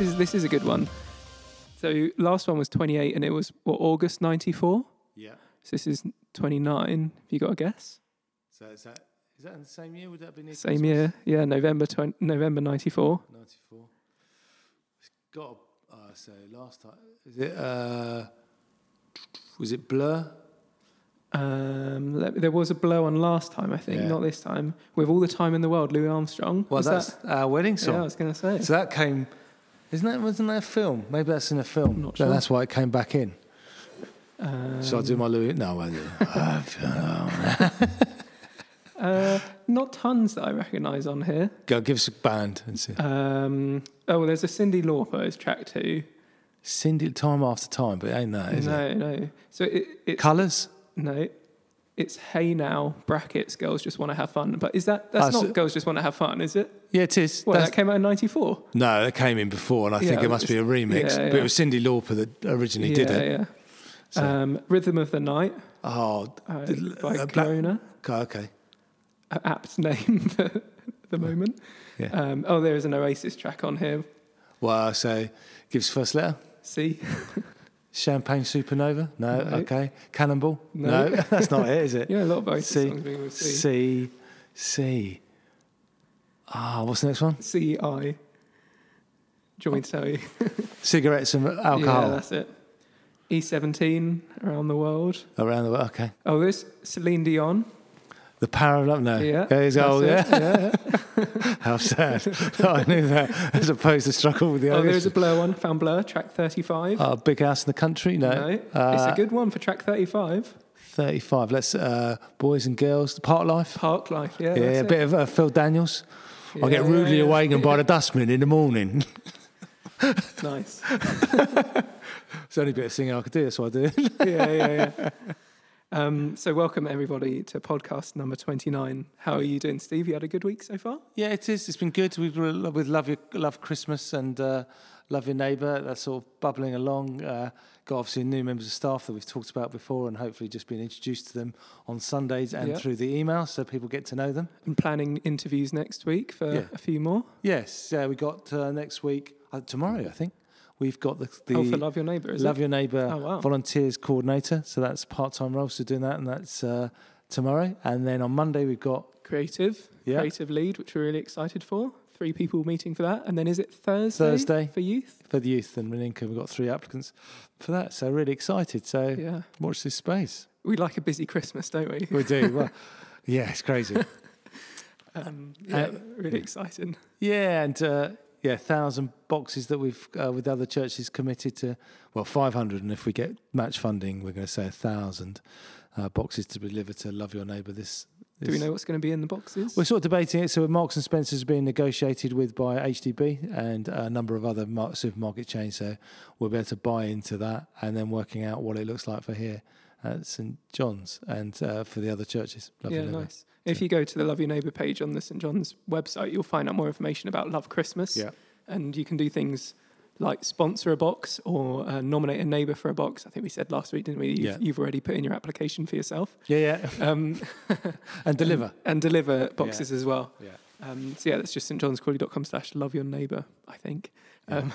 this is this is a good one. So last one was 28, and it was what August 94. Yeah. So this is 29. Have you got a guess? So is that is that in the same year? Would that be near Same Christmas? year, yeah, November 20, November 94. 94. It's got. A, uh, so last time is it? Uh, was it Blur? Um, there- there was a blow on last time, I think, Yeah. not this time. With all the time in the world, Louis Armstrong. Well, Was that's that? our wedding song. Yeah, I was going to say. So that came. Isn't that wasn't that a film? Maybe that's in a film. Not sure. that's why it came back in. Um, So I do my Louis. No, I do. uh, not tons that I recognise on here. Go give us a band and see. Um, oh, well, there's a Cyndi Lauper's track two. Cyndi, time after time, but it ain't that, is it? no, no. So it, it's Colours. no. It's Hey Now brackets. Girls just want to have fun. But is that that's Oh, not so- Girls just want to have fun? Is it? Yeah, it is. Well, that came out in '94. no, that came in before, and I think it must be a remix. yeah, But it was Cyndi Lauper that originally yeah, did it. yeah. So- Um, Rhythm of the Night Oh, uh, the- by uh, Black- Corona. okay. A apt name for the moment. Yeah. Um, oh, there is an Oasis track on here. Well, so give us first letter. See, Champagne Supernova? No. No. Okay. Cannonball? No. that's not it, is it? yeah, a lot of Oasis C. songs begin with C. C. Ah, what's the next one? C I. Do you want me to tell you? Cigarettes and alcohol. Yeah, that's it. E17 around the world. around the world. Okay. Oh, there's Celine Dion. The power of love. No. Yeah, There you go. Yeah. yeah. How sad. I knew that. As opposed to struggle with the other. Oh, there's a Blur one. Found Blur, track 35. Oh, big house in the country? No. no, it's Uh, a good one for track 35. 35. Let's, uh, boys and girls. Park life. Park Life, yeah. Yeah, a it. bit of uh, Phil Daniels. I get rudely yeah. awakened by the dustman in the morning. Nice. it's the only bit of singing I could do, that's what I do. yeah, yeah, yeah. Um, so, welcome everybody to podcast number 29. How are you doing, Steve? You had a good week so far? yeah, it is. It's been good. We've with love your love Christmas and uh, love your neighbour. That's sort of bubbling along. Uh, got obviously new members of staff that we've talked about before, and hopefully just been introduced to them on Sundays and Yeah. through the email, so people get to know them. And planning interviews next week for Yeah. a few more. Yes, yeah, we got uh, next week uh, tomorrow. I think we've got the the oh, for Love Your Neighbour, Love it? Your Neighbour Oh, wow. Volunteers Coordinator. So that's part time role. So doing that, and that's uh, tomorrow. And then on Monday we've got Creative, Yeah. creative lead, which we're really excited for. Three people meeting for that. And then is it Thursday? Thursday. For youth? for the youth and Maninka. We've got three applicants for that. So really excited. So Yeah. watch this space. We like a busy Christmas, don't we? We do. well, yeah, it's crazy. Um, yeah, Uh, really exciting. Yeah, and uh, yeah, thousand boxes that we've uh, with other churches committed to. Well, five hundred, and if we get match funding, we're going to say a thousand uh, boxes to deliver to Love Your Neighbour. This. Do we know what's going to be in the boxes? We're sort of debating it. So Marks and Spencer's being negotiated with by HDB and a number of other supermarket chains. So we'll be able to buy into that and then working out what it looks like for here at St John's and uh, for the other churches. Love yeah, nice. If you go to the Love Your Neighbour page on the St John's website, you'll find out more information about Love Christmas. Yeah. And you can do things like sponsor a box or uh, nominate a neighbour for a box. I think we said last week, didn't we? You've, Yeah. you've already put in your application for yourself. Yeah, yeah. Um, and deliver. and deliver boxes as well. Yeah. Um, so yeah, that's just stjohnscrawley.com slash love your neighbour, I think. Um,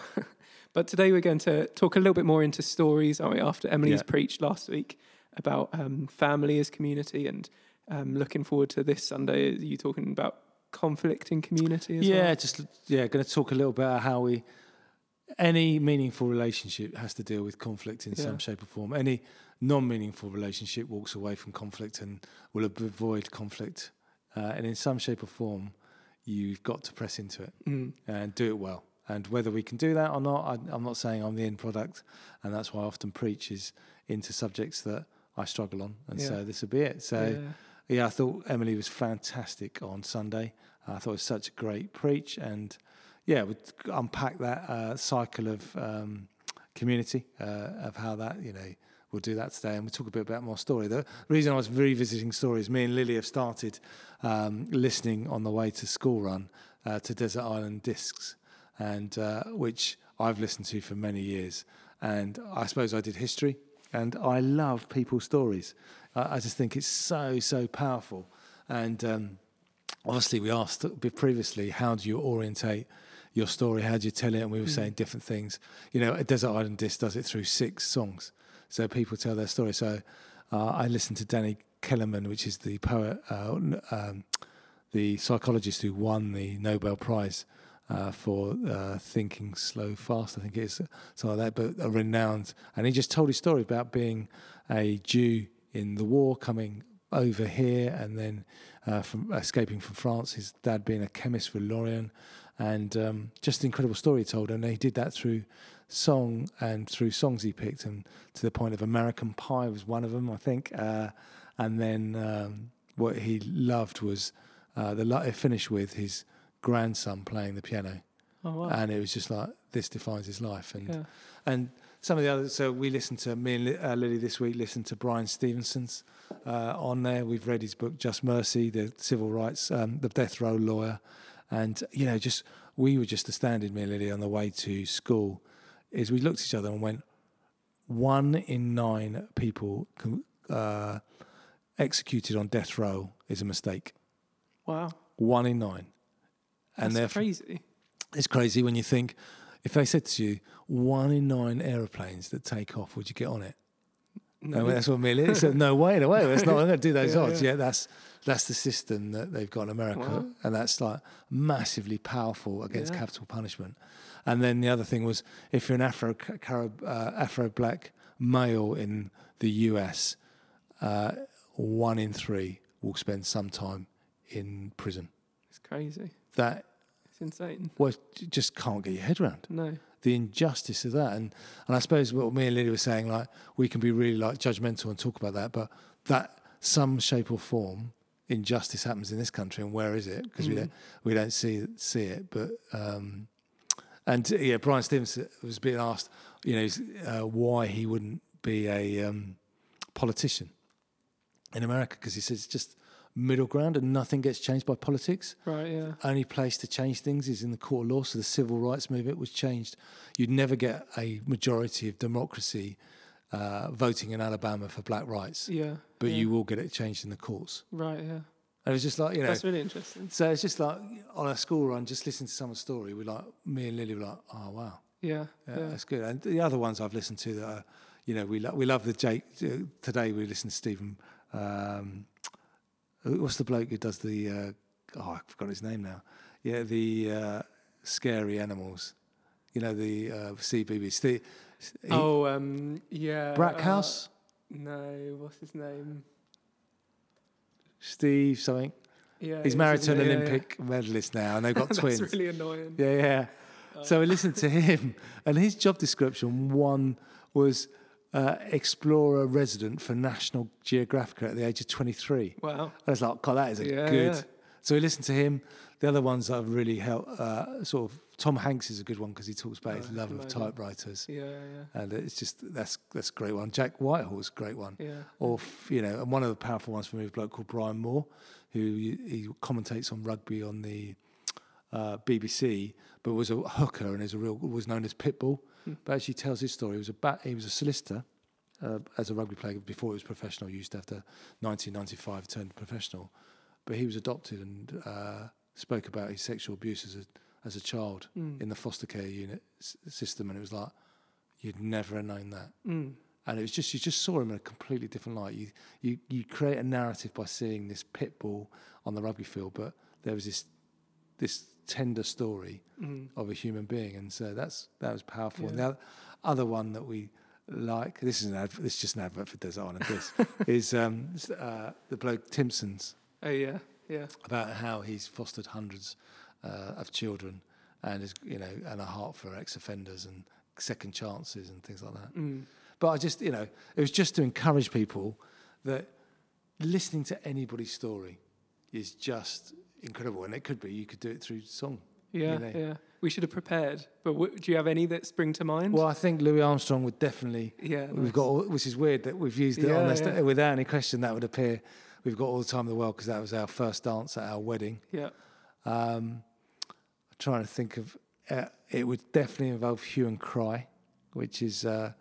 but today we're going to talk a little bit more into stories, aren't we? After Emily's Yeah. preached last week about um, family as community and um, looking forward to this Sunday. Are you talking about conflict in community as yeah, well? just yeah, going to talk a little bit about how we any meaningful relationship has to deal with conflict in Yeah. some shape or form. Any non-meaningful relationship walks away from conflict and will avoid conflict, uh, and in some shape or form, you've got to press into it Mm. and do it well. And whether we can do that or not, I, I'm not saying I'm the end product, and that's why I often preach is into subjects that I struggle on, and Yeah. so this will be it. So. Yeah. Yeah, I thought Emily was fantastic on Sunday. I thought it was such a great preach, and yeah, we unpack that uh, cycle of um, community uh, of how that you know we'll do that today, and we'll talk a bit about more story. The reason I was revisiting stories, me and Lily have started um, listening on the way to school run uh, to Desert Island Discs, and uh, which I've listened to for many years, and I suppose I did history, and I love people's stories. I I just think it's so so powerful, and um, obviously we asked previously, how do you orientate your story? How do you tell it? And we were saying different things. You know, a Desert Island Disc does it through six songs, so people tell their story. So uh, I listened to Danny Kellerman, which is the poet, uh, um, the psychologist who won the Nobel Prize uh, for uh, thinking slow fast. I think it is something like that, but a renowned. And he just told his story about being a Jew in the war, coming over here, and then uh, from escaping from France. His dad being a chemist for L'Oreal, and um, just an incredible story he told. And he did that through song and through songs he picked, and to the point of American Pie was one of them, I think. Uh, and then um, what he loved was uh, the it finished with his grandson playing the piano, Oh wow. and it was just like this defines his life. And yeah. and some of the others. So we listened to me and uh, Lily this week. Listened to Bryan Stevenson's uh, on there. We've read his book Just Mercy, the civil rights, um, the death row lawyer, and you know, just we were just astounded, me and Lily, on the way to school, is we looked at each other and went, one in nine people uh, executed on death row is a mistake. Wow. One in nine, and That's crazy. it's crazy when you think if they said to you one in nine aeroplanes that take off, would you get on it? No, No, that's what Millie said. No way, no way. That's not. I'm going to do those Yeah, odds. yeah. Yeah. that's that's the system that they've got in America, Wow. and that's like massively powerful against Yeah. capital punishment. And then the other thing was if you're an Afro Carib, uh, Afro black male in the US, uh, one in three will spend some time in prison. it's crazy. That It's insane. well, you just can't get your head around No. the injustice of that. And and I suppose what me and Lily were saying, like we can be really like judgmental and talk about that, but that some shape or form injustice happens in this country, and where is it? Because we Mm. don't we don't see see it. But um, and yeah, Bryan Stevenson was being asked, you know, uh, why he wouldn't be a um, politician in America because he says it's just middle ground and nothing gets changed by politics Right. Yeah. only place to change things is in the court of law. So the civil rights movement was changed. You'd never get a majority of democracy uh, voting in Alabama for black rights, Yeah. but yeah. you will get it changed in the courts. Right. Yeah. And it was just like you know. That's really interesting. so it's just like on a school run, just listening to someone's story. We like me and Lily were like, oh wow, Yeah. yeah, Yeah. that's good. And the other ones I've listened to that, are, you know, we lo- we love the Jake. Uh, today we listened to Stephen. Um, what's the bloke who does the? Uh, oh, I forgot his name now. Yeah, the uh, scary animals. You know the uh, CBB. Steve, oh. Um. Yeah. Brackhouse. uh, no. What's his name? Steve something. Yeah. He's married to an? Yeah, Olympic medalist now, and they've got yeah. twins. That's really annoying. Yeah, yeah. So we listened to him, and his job description one was uh, explorer resident for National Geographic at the age of 23. Wow. I was like, God, that is a Yeah, good. yeah. So we listened to him. The other ones that have really helped, uh, sort of, Tom Hanks is a good one because he talks about Oh, his love of typewriters, Yeah. Yeah. and it's just that's that's a great one. Jack Whitehall's a great one. Yeah. Or you know, and one of the powerful ones for me is a bloke called Brian Moore, who he he commentates on rugby on the uh, BBC, but was a hooker and is a real was known as Pitbull. But actually tells his story. He was a bat, he was a solicitor uh, as a rugby player before he was professional. Used after 1995 turned professional, but he was adopted and uh, spoke about his sexual abuse as a as a child Mm. in the foster care unit s- system, and it was like you'd never have known that Mm. and it was just you just saw him in a completely different light. You you you create a narrative by seeing this pit bull on the rugby field, but there was this this tender story Mm. of a human being, and so that's that was powerful. And the other one that we like this is an advert, this is just an advert for Desert Island. This is um, uh, the bloke Timpson's Oh yeah. Yeah. about how he's fostered hundreds uh, of children and is you know and a heart for ex-offenders and second chances and things like that. Mm. But I just, you know, it was just to encourage people that listening to anybody's story is just incredible. And it could be, you could do it through song. Yeah. know. Yeah. We should have prepared. But w- do you have any that spring to mind? Well, I think Louis Armstrong would definitely, yeah. we've nice. got, all, which is weird that we've used it Yeah, on this, yeah. without any question that would appear. We've got all the time in the world because that was our first dance at our wedding. Yeah. Um, I'm trying to think of, uh, it would definitely involve Hue and Cry, which is uh,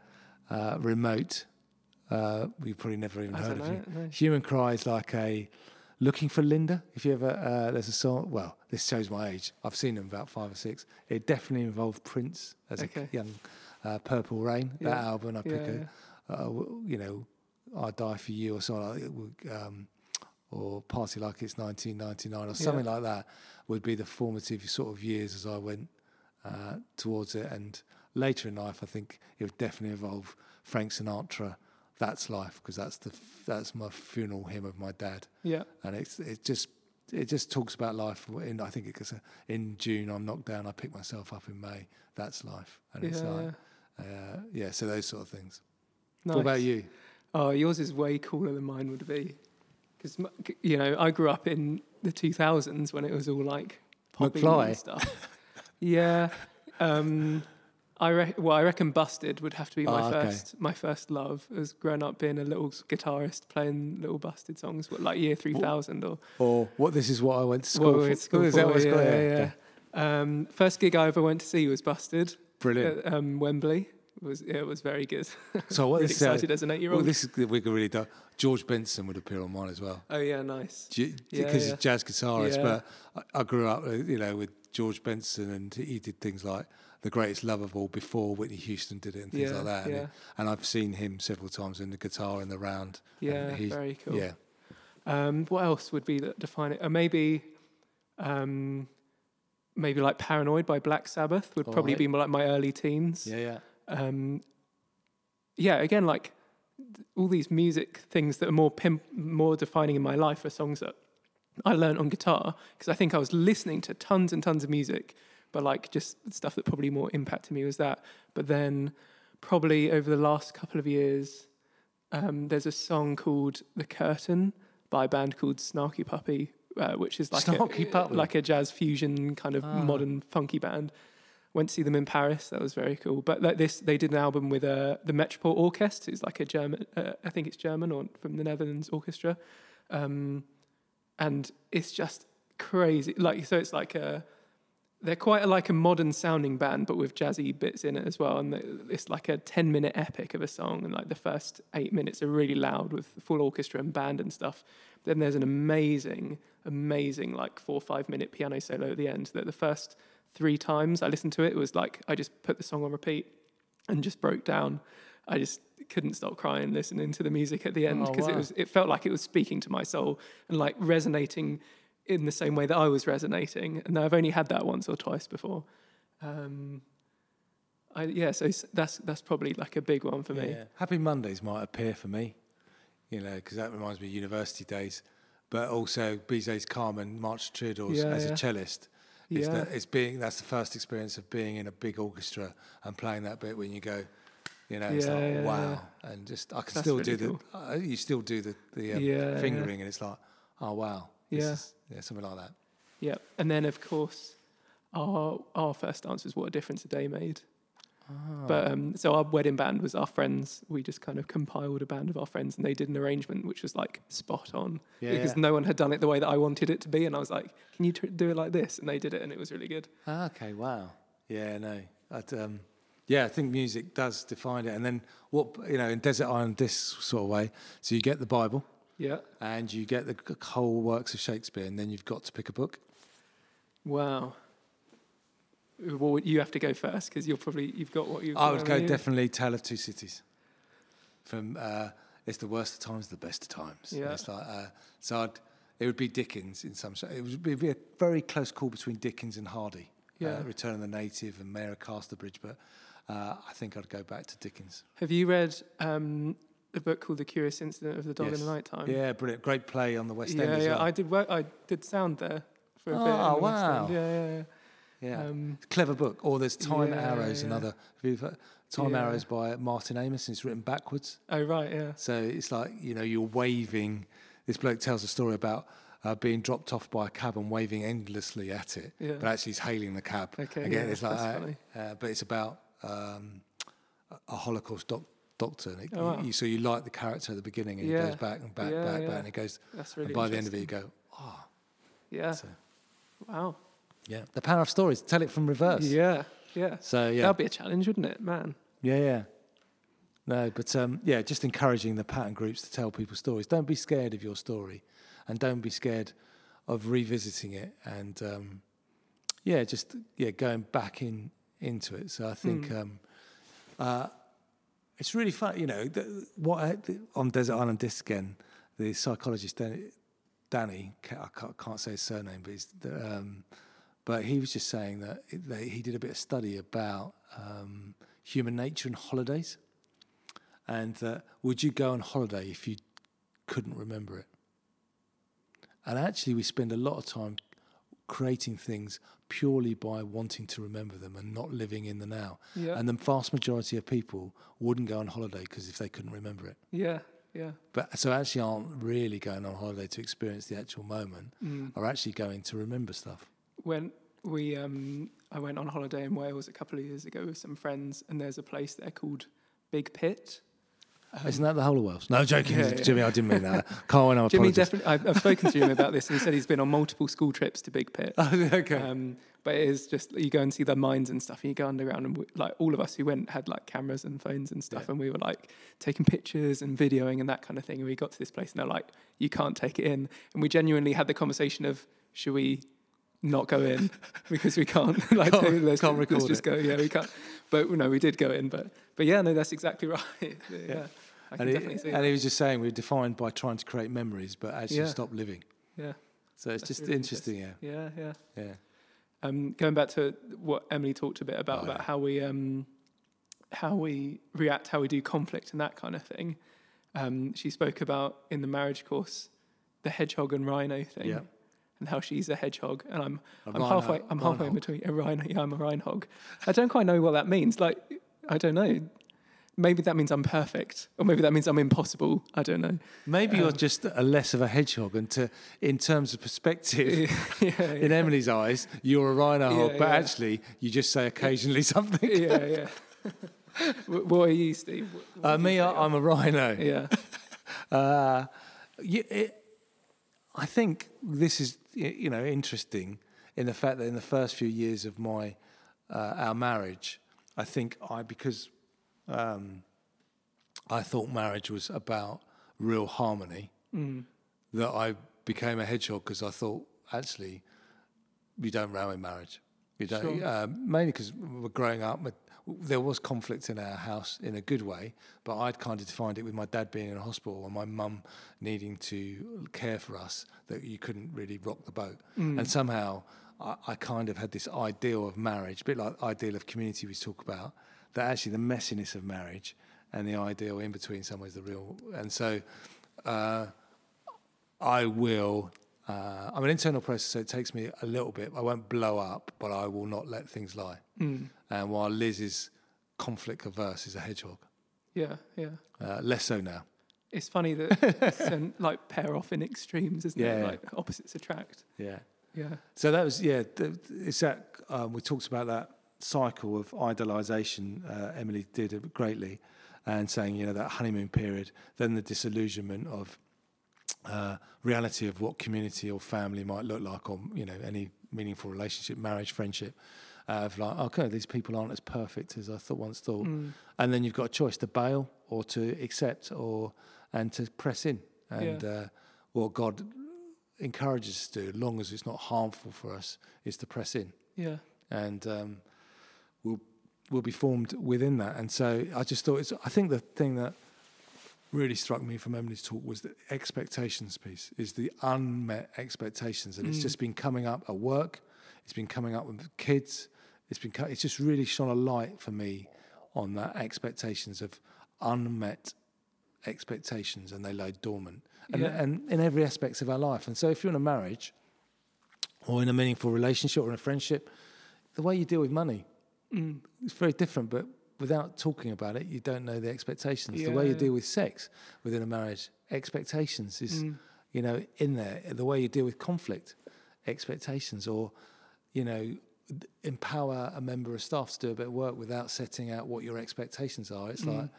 uh, remote. Uh, we've probably never even I heard of you. know. No. Hue and Cry is like a Looking for Linda. If you ever, uh, there's a song. Well, this shows my age. I've seen them about five or six. It definitely involved Prince as Okay. a young uh, Purple Rain. That Yeah. album, I pick Yeah, a, uh, you know, I Die for You or something like it um, or Party Like It's 1999 or something like that would be the formative sort of years as I went uh, towards it. And later in life, I think it would definitely involve Frank Sinatra. That's life because that's the that's my funeral hymn of my dad, Yeah. and it's it just it just talks about life. In I think it's in June I'm knocked down, I pick myself up in May. That's life, and it's yeah. like uh, yeah, so those sort of things. Nice. What about you? Oh, yours is way cooler than mine would be. Because, you know, I grew up in the 2000s when it was all like McFly. and stuff. yeah. Um, I re- well, I reckon Busted would have to be my Ah, okay. first my first love. As growing up being a little guitarist playing little Busted songs, what, like year 3000 or Or what? This is what I went to school we for. went to school is that for, what called? yeah, Yeah, yeah, yeah. Um, first gig I ever went to see was Busted Brilliant. at um, Wembley. It was yeah, it was very good. So what really this, uh, excited as an eight year well, old. this is we could really do. George Benson would appear on mine as well. oh yeah, nice. because Yeah, he's yeah. a jazz guitarist. But I, I grew up, uh, you know, with George Benson, and he did things like "The Greatest Love of All" before Whitney Houston did it, and things Yeah, like that. And, yeah. it- and I've seen him several times in the guitar in the round. Yeah, he's- very cool. Yeah, Um, what else would be that define it? Uh, maybe, um, maybe like "Paranoid" by Black Sabbath would All probably right. be like my early teens. yeah, yeah. Um, yeah, again, like th- all these music things that are more pim- more defining in my life are songs that I learned on guitar because I think I was listening to tons and tons of music, but like just stuff that probably more impacted me was that. But then, probably over the last couple of years, um, there's a song called "The Curtain" by a band called Snarky Puppy, uh, which is like a, Puppy? like a jazz fusion kind of Ah. modern funky band. Went to see them in Paris. That was very cool. But like this, they did an album with uh, the Metropole Orchestra. It's like a German, uh, I think it's German or from the Netherlands orchestra, um, and it's just crazy. Like so, it's like a they're quite like a modern sounding band, but with jazzy bits in it as well. And it's like a ten minute epic of a song, and like the first eight minutes are really loud with full orchestra and band and stuff. Then there's an amazing, amazing like four or five minute piano solo at the end. That the first three times I listened to it, it was like I just put the song on repeat and just broke down. I just couldn't stop crying listening to the music at the end Oh, because it was it felt like it was speaking to my soul and like resonating in the same way that I was resonating. And I've only had that once or twice before. Um, I, yeah, so that's that's probably like a big one for me. Yeah. Happy Mondays might appear for me, you know, because that reminds me of university days. But also Bizet's Carmen, March Toreadors Yeah, as yeah. a cellist. It's, Yeah. the, it's being that's the first experience of being in a big orchestra and playing that bit when you go, you know, it's Yeah, like yeah, wow, and just I can That's still really do the uh, you still do the the um, Yeah, fingering and it's like oh wow, Yeah. is- yeah, something like that. Yeah, and then of course, our our first dance was "What a Difference a Day Made." Ah. But um, so our wedding band was our friends. We just kind of compiled a band of our friends, and they did an arrangement which was like spot on Yeah, because yeah. no one had done it the way that I wanted it to be. And I was like, "Can you tr- do it like this?" And they did it, and it was really good. Ah, okay, wow. Yeah, no. I'd, um, yeah, I think music does define it. And then what, you know, in Desert Island, this sort of way, so you get the Bible Yeah. and you get the whole works of Shakespeare, and then you've got to pick a book. Wow. Well, you have to go first because you're probably you've got what you've. I would go definitely Tale of Two Cities. From uh, It's the Worst of Times, the Best of Times. Yeah. It's like, uh, so I'd, it would be Dickens in some. It would be a very close call between Dickens and Hardy. Yeah. Uh, Return of the Native and Mayor of Casterbridge, but uh, I think I'd go back to Dickens. Have you read um, a book called The Curious Incident of the Dog Yes. in the Night Time? Yeah, brilliant. Great play on the West yeah, End as yeah. well. I did work. I did sound there for a bit. Oh, wow. Yeah, yeah, yeah. yeah. Um, Clever book. Or there's Time Yeah, Arrows, another. Time. Arrows by Martin Amis, and it's written backwards. oh right, yeah. So it's like, you know, you're waving. This bloke tells a story about uh, being dropped off by a cab and waving endlessly at it. Yeah. But actually, he's hailing the cab. Okay, Again, yeah, it's like, uh, uh, but it's about um, a- a Holocaust doc- doctor. And it, Oh, wow. you, so you like the character at the beginning, and Yeah. it goes back and back, Yeah, back, yeah. back, and it goes. That's really. and by the end of it, you go, oh, Yeah. So- Wow. yeah. The power of stories. Tell it from reverse. Yeah. Yeah. So yeah, That'd be a challenge, wouldn't it, man? yeah, yeah. No, but um, yeah, just encouraging the pattern groups to tell people stories. Don't be scared of your story, and don't be scared of revisiting it. And um, yeah, just yeah, going back in into it. So I think Mm. um, uh, it's really fun. You know, the, what I, the, on Desert Island Disc again, the psychologist Danny, Danny I can't, can't say his surname, but the, um, but he was just saying that, it, he did a bit of study about um, human nature and holidays, and that would you go on holiday if you couldn't remember it? And actually, we spend a lot of time creating things purely by wanting to remember them and not living in the now. Yeah. And the vast majority of people wouldn't go on holiday because if they couldn't remember it. yeah. Yeah. But so actually aren't really going on holiday to experience the actual moment, Mm. are actually going to remember stuff. when we um I went on holiday in Wales a couple of years ago with some friends and there's a place there called Big Pit. Um, Isn't that the whole of Wales? No, joking, Yeah, yeah. Jimmy. I didn't mean that. Carl and I. Jimmy definitely. I've, I've spoken to him about this and he said he's been on multiple school trips to Big Pit. Oh, okay. Um, but it is just you go and see the mines and stuff, and you go underground, and we, like all of us who went had like cameras and phones and stuff, Yeah. and we were like taking pictures and videoing and that kind of thing. And we got to this place, and they're like, "You can't take it in," and we genuinely had the conversation of, "Should we not go in because we can't like Can't- let's, can't let's just go." Yeah, we can't. But no, we did go in, but but yeah, no, that's exactly right. yeah, I can and, definitely he, see and that. he was just saying we're defined by trying to create memories, but actually Yeah. stop living. Yeah, So it's That's just really interesting, yeah, yeah, yeah. yeah. um, going back to what Emily talked a bit about Oh, about yeah. how we um, how we react, how we do conflict, and that kind of thing. Um, she spoke about in the marriage course the hedgehog and rhino thing, Yeah. and how she's a hedgehog, and I'm A I'm rhino- halfway I'm halfway in between a rhino. Yeah, I'm a rhinehog. I don't quite know what that means. Like I don't know. Maybe that means I'm perfect, or maybe that means I'm impossible. I don't know. Maybe you're Um, just a less of a hedgehog, and to, in terms of perspective, yeah, in Emily's eyes, you're a rhino hog, Yeah, but yeah. actually you just say occasionally something. yeah, yeah. What are you, Steve? What- Uh, me. I- I'm a rhino. yeah. Uh, yeah, it, I think this is you know interesting in the fact that in the first few years of my uh, our marriage, I think I because um, I thought marriage was about real harmony Mm. that I became a hedgehog because I thought actually you don't row in marriage. You don't Sure. um, mainly because we're growing up. There was conflict in our house in a good way, but I'd kind of defined it with my dad being in a hospital and my mum needing to care for us that you couldn't really rock the boat. Mm. And somehow I, I kind of had this ideal of marriage, a bit like ideal of community we talk about, that actually the messiness of marriage and the ideal in between somewhere is the real. And so uh, I will. Uh, I'm an internal process, so it takes me a little bit. I won't blow up, but I will not let things lie. Mm. And while Liz is conflict averse, is a hedgehog. Yeah, yeah. Uh, less so now. It's funny that sen- like pair off in extremes, isn't Yeah. it? Like opposites attract. Yeah. Yeah. So that was yeah. th- It's that um, we talked about that cycle of idolization. Uh, Emily did it greatly, and saying you know that honeymoon period, then the disillusionment of uh, reality of what community or family might look like, or you know any meaningful relationship, marriage, friendship. Uh, of like, okay, these people aren't as perfect as I thought once thought, Mm. and then you've got a choice to bail or to accept or and to press in. And Yeah. uh, what God encourages us to do, as long as it's not harmful for us, is to press in. Yeah. And um, we'll we'll be formed within that. And so I just thought it's. I think the thing that really struck me from Emily's talk was the expectations piece. Is the unmet expectations, and it's Mm. just been coming up at work. It's been coming up with kids. It's been. It's just really shone a light for me on that expectations of unmet expectations, and they lay dormant, and, Yeah. and in every aspects of our life. And so, if you're in a marriage, or in a meaningful relationship, or in a friendship, the way you deal with money Mm. it's very different. But without talking about it, you don't know the expectations. the way you deal with sex within a marriage, expectations is Mm. you know in there. The way you deal with conflict, expectations, or you know empower a member of staff to do a bit of work without setting out what your expectations are. It's Mm. like,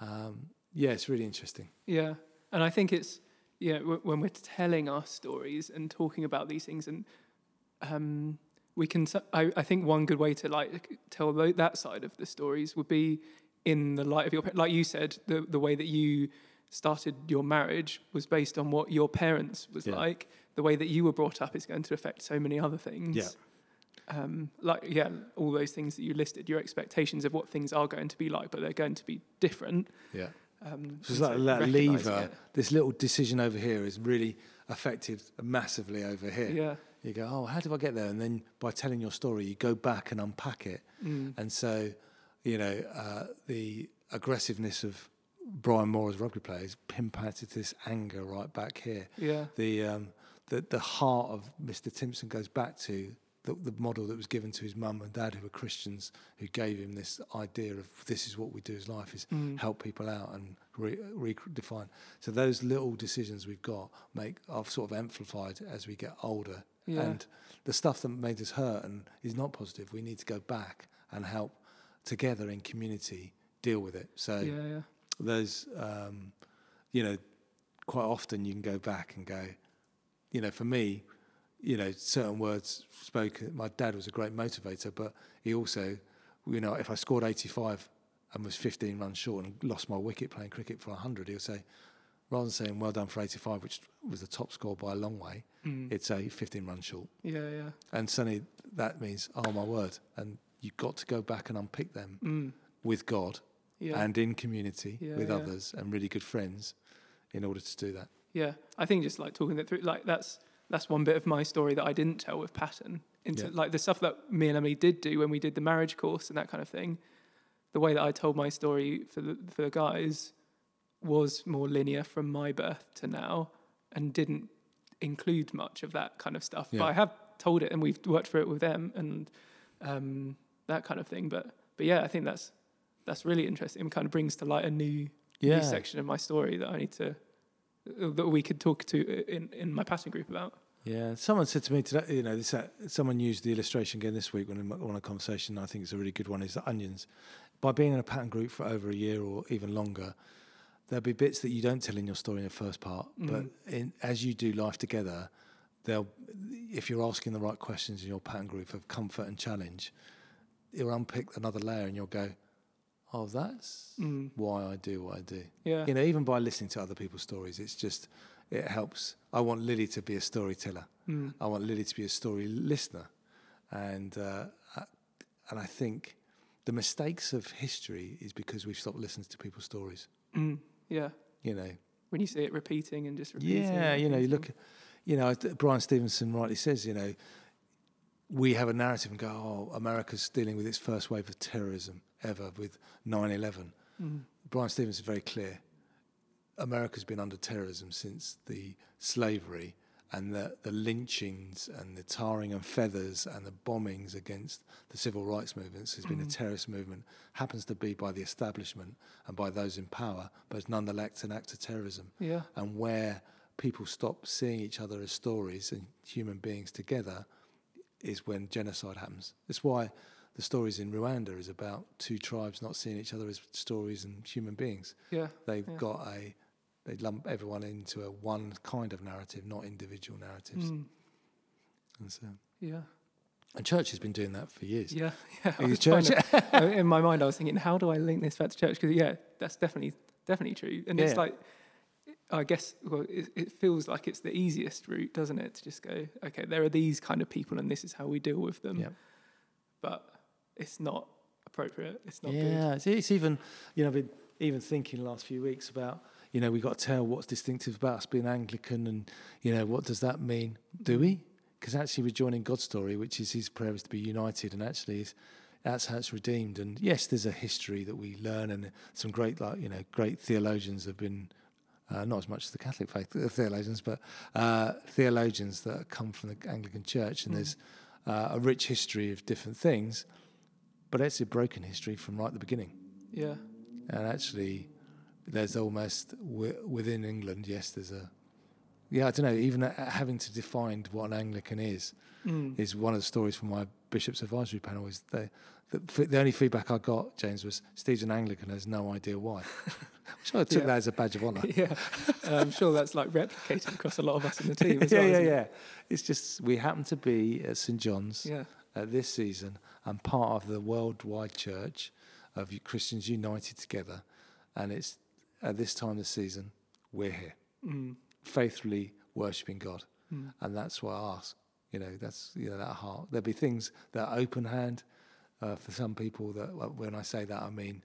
um, yeah, it's really interesting. Yeah, and I think it's yeah w- when we're telling our stories and talking about these things, and um, we can. s- I, I think one good way to like tell that side of the stories would be in the light of your, pa- like you said, the the way that you started your marriage was based on what your parents was Yeah. like. The way that you were brought up is going to affect so many other things. Yeah. Um, like yeah, all those things that you listed, your expectations of what things are going to be like, but they're going to be different. Yeah. Um, So it's like that lever. it. This little decision over here is really affected massively over here. Yeah. You go, oh, how did I get there? And then by telling your story, you go back and unpack it. Mm. And so, you know, uh, the aggressiveness of Brian Moore as rugby player is impacted this anger right back here. Yeah. The um, the the heart of Mr. Timpson goes back to the, the model that was given to his mum and dad, who were Christians, who gave him this idea of this is what we do as life is Mm. help people out and re- redefine. So those little decisions we've got make are sort of amplified as we get older. Yeah. And the stuff that made us hurt and is not positive, we need to go back and help together in community deal with it. So yeah. Yeah. there's, um, you know, quite often you can go back and go, you know, for me, you know, certain words spoken. My dad was a great motivator, but he also, you know, if I scored 85 and was 15 runs short and lost my wicket playing cricket for 100, he'll say, rather than saying well done for 85, which was the top score by a long way, Mm. it's a 15 run short. yeah. Yeah. And suddenly that means, oh my word. And you've got to go back and unpick them Mm. with God Yeah. and in community Yeah, with yeah. others and really good friends in order to do that. Yeah, I think just like talking that through, like that's that's one bit of my story that I didn't tell with pattern. Into Yeah. like the stuff that me and Emily did do when we did the marriage course and that kind of thing. The way that I told my story for the for the guys was more linear from my birth to now, and didn't include much of that kind of stuff. Yeah. But I have told it, and we've worked through it with them, and um, that kind of thing. But but yeah, I think that's that's really interesting. It kind of brings to light a new new section of my story that I need to that we could talk to in in my pattern group about. Yeah, someone said to me today, you know, this, uh, someone used the illustration again this week when in on a conversation. I think it's a really good one. Is the onions. By being in a pattern group for over a year or even longer, there'll be bits that you don't tell in your story in the first part, but Mm. in, as you do life together, they'll, if you're asking the right questions in your pattern group of comfort and challenge, you'll unpick another layer and you'll go, "Oh, that's Mm. why I do what I do." Yeah, You know, even by listening to other people's stories, it's just it helps. I want Lily to be a storyteller. Mm. I want Lily to be a story listener, and uh, I- and I think the mistakes of history is because we've stopped listening to people's stories. Mm. Yeah. You know, When you see it repeating and just repeating. yeah, and you know, you repeating. look, you know, Bryan Stevenson rightly says, you know, we have a narrative and go, oh, America's dealing with its first wave of terrorism ever with 9/11. Mm. Brian Stevens is very clear. America's been under terrorism since the slavery and the, the lynchings and the tarring and feathers and the bombings against the civil rights movements has been a Mm. terrorist movement. Happens to be by the establishment and by those in power, but it's nonetheless an act of terrorism. Yeah, And where people stop seeing each other as stories and human beings together is when genocide happens. That's why the stories in Rwanda is about two tribes not seeing each other as stories and human beings. yeah, They've Yeah. got a they lump everyone into a one kind of narrative, not individual narratives. Mm. And so, yeah, and church has been doing that for years. yeah, yeah. I Is was trying church? to- in my mind, I was thinking, how do I link this back to church? Because yeah, that's definitely definitely true. And it's like, I guess, well, it, it feels like it's the easiest route, doesn't it? To just go, okay, there are these kind of people, and this is how we deal with them. Yep. But it's not appropriate. It's not good. yeah, it's, it's even you know, I've been even thinking the last few weeks about you know we've got to tell what's distinctive about us being Anglican, and you know what does that mean? Do we? Because actually, we're joining God's story, which is His prayer is to be united, and actually, is, that's how it's redeemed. And yes, there's a history that we learn, and some great like you know great theologians have been. Uh, not as much as the Catholic faith uh, theologians, but uh, theologians that come from the Anglican Church, and Mm. there's uh, a rich history of different things, but it's a broken history from right at the beginning. Yeah. And actually, there's almost wi- within England, yes, there's a yeah, I don't know. Even uh, having to define what an Anglican is Mm. is one of the stories from my bishops' advisory panel. Is the the, f- the only feedback I got, James, was Steve's an Anglican, has no idea why. Which I took Yeah. that as a badge of honour. yeah, I'm sure that's like replicated across a lot of us in the team as yeah, well. yeah, isn't it? yeah. It's just we happen to be at St John's Yeah. uh, this season and part of the worldwide church of Christians united together, and it's at this time of the season we're here, Mm. faithfully worshiping God, Mm. and that's what I ask. You know, that's you know that heart. There'll be things that are open hand uh, for some people. That when I say that, I mean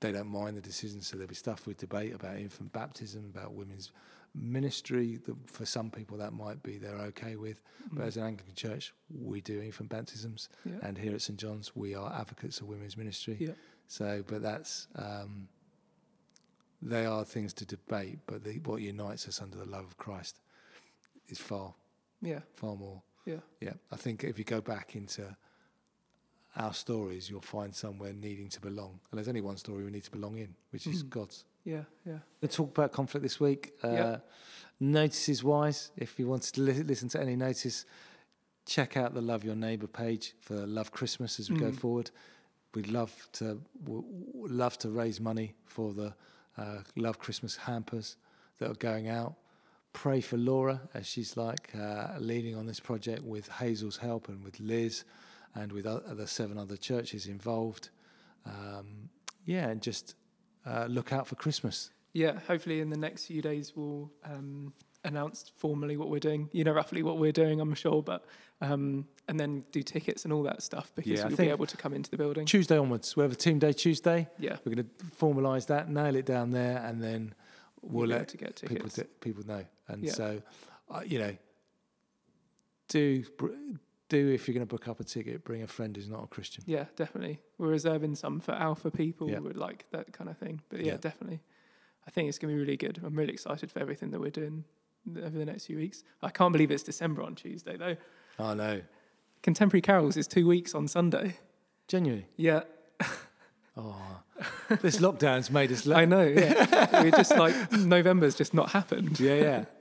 they don't mind the decisions. So there'll be stuff we debate about infant baptism, about women's ministry. That for some people that might be they're okay with, but Mm. as an Anglican church, we do infant baptisms, Yeah. and here at St John's, we are advocates of women's ministry. Yeah. So, but that's um, they are things to debate. But the, what unites us under the love of Christ is far, Yeah. far more. Yeah. Yeah, I think if you go back into our stories, you'll find somewhere needing to belong. And there's only one story we need to belong in, which is Mhm. God's. Yeah. Yeah. We'll talk about conflict this week. Uh, Yeah. Notices wise, if you wanted to li- listen to any notice, check out the Love Your Neighbour page for Love Christmas as we go Mm. forward. We'd love to w- w- love to raise money for the uh, Love Christmas hampers that are going out. Pray for Laura as she's like uh, leading on this project with Hazel's help and with Liz and with the seven other churches involved. Um, yeah, and just uh, look out for Christmas. Yeah, hopefully in the next few days we'll um, announce formally what we're doing. You know roughly what we're doing, I'm sure, but um, and then do tickets and all that stuff because yeah, you'll be able to come into the building. Tuesday onwards, we have a team day Tuesday. Yeah, We're going to formalise that, nail it down there, and then we'll you'll let people t- people know. And Yeah. so, uh, you know, do br- do if you're going to book up a ticket, bring a friend who's not a Christian. yeah, definitely. We're reserving some for alpha people Yeah. who would like that kind of thing. But yeah, Yeah. definitely. I think it's going to be really good. I'm really excited for everything that we're doing over the next few weeks. I can't believe it's December on Tuesday though. I know, Contemporary Carols is two weeks on Sunday. genuinely. Yeah, Oh, this lockdown's made us. I know. Yeah, we're just like November's just not happened. yeah, yeah.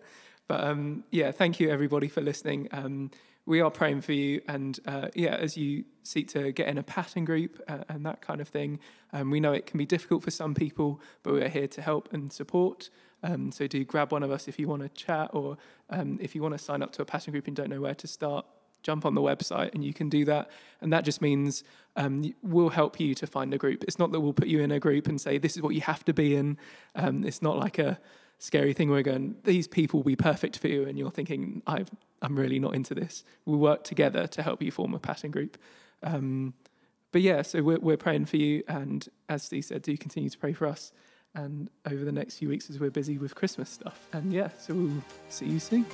But um, yeah, thank you everybody for listening. Um, we are praying for you, and uh, yeah, as you seek to get in a pattern group uh, and that kind of thing, um, we know it can be difficult for some people, but we're here to help and support. Um, so do grab one of us if you want to chat, or um, if you want to sign up to a pattern group and don't know where to start. Jump on the website and you can do that. And that just means um, we'll help you to find a group. It's not that we'll put you in a group and say, this is what you have to be in. Um, it's not like a, scary thing where we're going, these people will be perfect for you, and you're thinking, I've, I'm really not into this. We work together to help you form a pattern group. Um, but yeah, so we're, we're praying for you, and as Steve said, do continue to pray for us. And over the next few weeks, as we're busy with Christmas stuff. And yeah, so we'll see you soon.